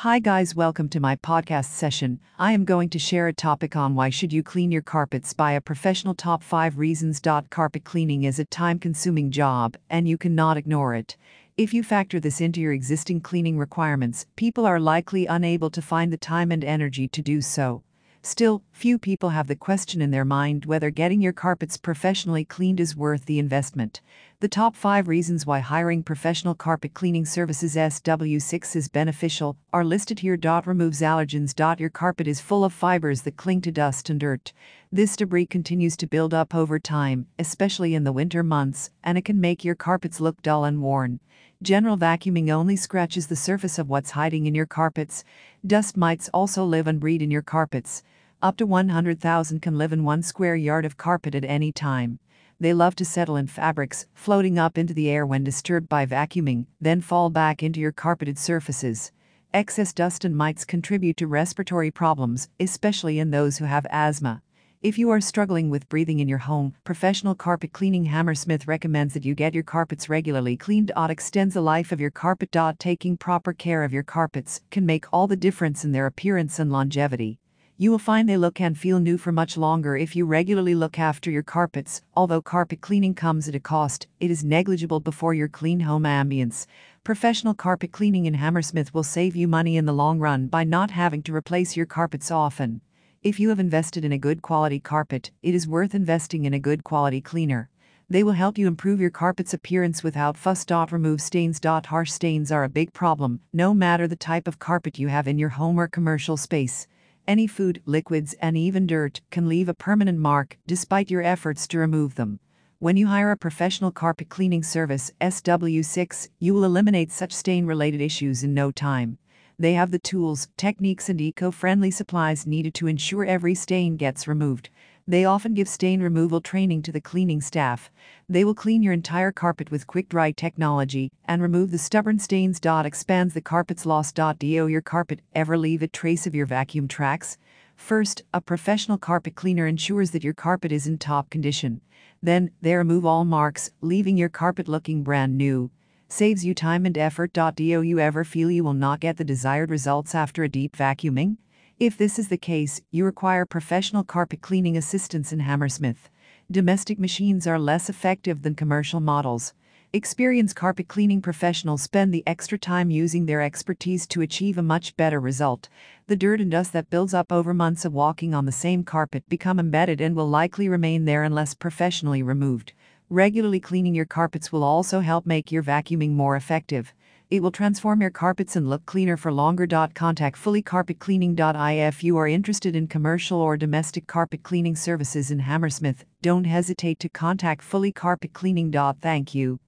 Hi guys, welcome to my podcast session. I am going to share a topic on why should you clean your carpets by a professional top 5 reasons. Carpet cleaning is a time-consuming job and you cannot ignore it. If you factor this into your existing cleaning requirements, people are likely unable to find the time and energy to do so. Still, few people have the question in their mind whether getting your carpets professionally cleaned is worth the investment. The top 5 reasons why hiring professional carpet cleaning services SW6 is beneficial are listed here. Removes allergens. Your carpet is full of fibers that cling to dust and dirt. This debris continues to build up over time, especially in the winter months, and it can make your carpets look dull and worn. General vacuuming only scratches the surface of what's hiding in your carpets. Dust mites also live and breed in your carpets. Up to 100,000 can live in one square yard of carpet at any time. They love to settle in fabrics, floating up into the air when disturbed by vacuuming, then fall back into your carpeted surfaces. Excess dust and mites contribute to respiratory problems, especially in those who have asthma. If you are struggling with breathing in your home, professional carpet cleaning Hammersmith recommends that you get your carpets regularly cleaned. Extends the life of your carpet. Taking proper care of your carpets can make all the difference in their appearance and longevity. You will find they look and feel new for much longer if you regularly look after your carpets. Although carpet cleaning comes at a cost, it is negligible before your clean home ambience. Professional carpet cleaning in Hammersmith will save you money in the long run by not having to replace your carpets often. If you have invested in a good quality carpet, it is worth investing in a good quality cleaner. They will help you improve your carpet's appearance without fuss. Remove stains. Harsh stains are a big problem, no matter the type of carpet you have in your home or commercial space. Any food, liquids, and even dirt can leave a permanent mark despite your efforts to remove them. When you hire a professional carpet cleaning service, SW6, you will eliminate such stain related issues in no time. They have the tools, techniques, and eco friendly supplies needed to ensure every stain gets removed. They often give stain removal training to the cleaning staff. They will clean your entire carpet with quick dry technology and remove the stubborn stains. Expands the carpet's loss. Do your carpet ever leave a trace of your vacuum tracks? First, a professional carpet cleaner ensures that your carpet is in top condition. Then, they remove all marks, leaving your carpet looking brand new saves you time and effort. Do you ever feel you will not get the desired results after a deep vacuuming? If this is the case, you require professional carpet cleaning assistance in Hammersmith. Domestic machines are less effective than commercial models. Experienced carpet cleaning professionals spend the extra time using their expertise to achieve a much better result. The dirt and dust that builds up over months of walking on the same carpet become embedded and will likely remain there unless professionally removed. Regularly cleaning your carpets will also help make your vacuuming more effective. It will transform your carpets and look cleaner for longer. Contact fullycarpetcleaning.if you are interested in commercial or domestic carpet cleaning services in Hammersmith. Don't hesitate to contact fullycarpetcleaning. Thank you.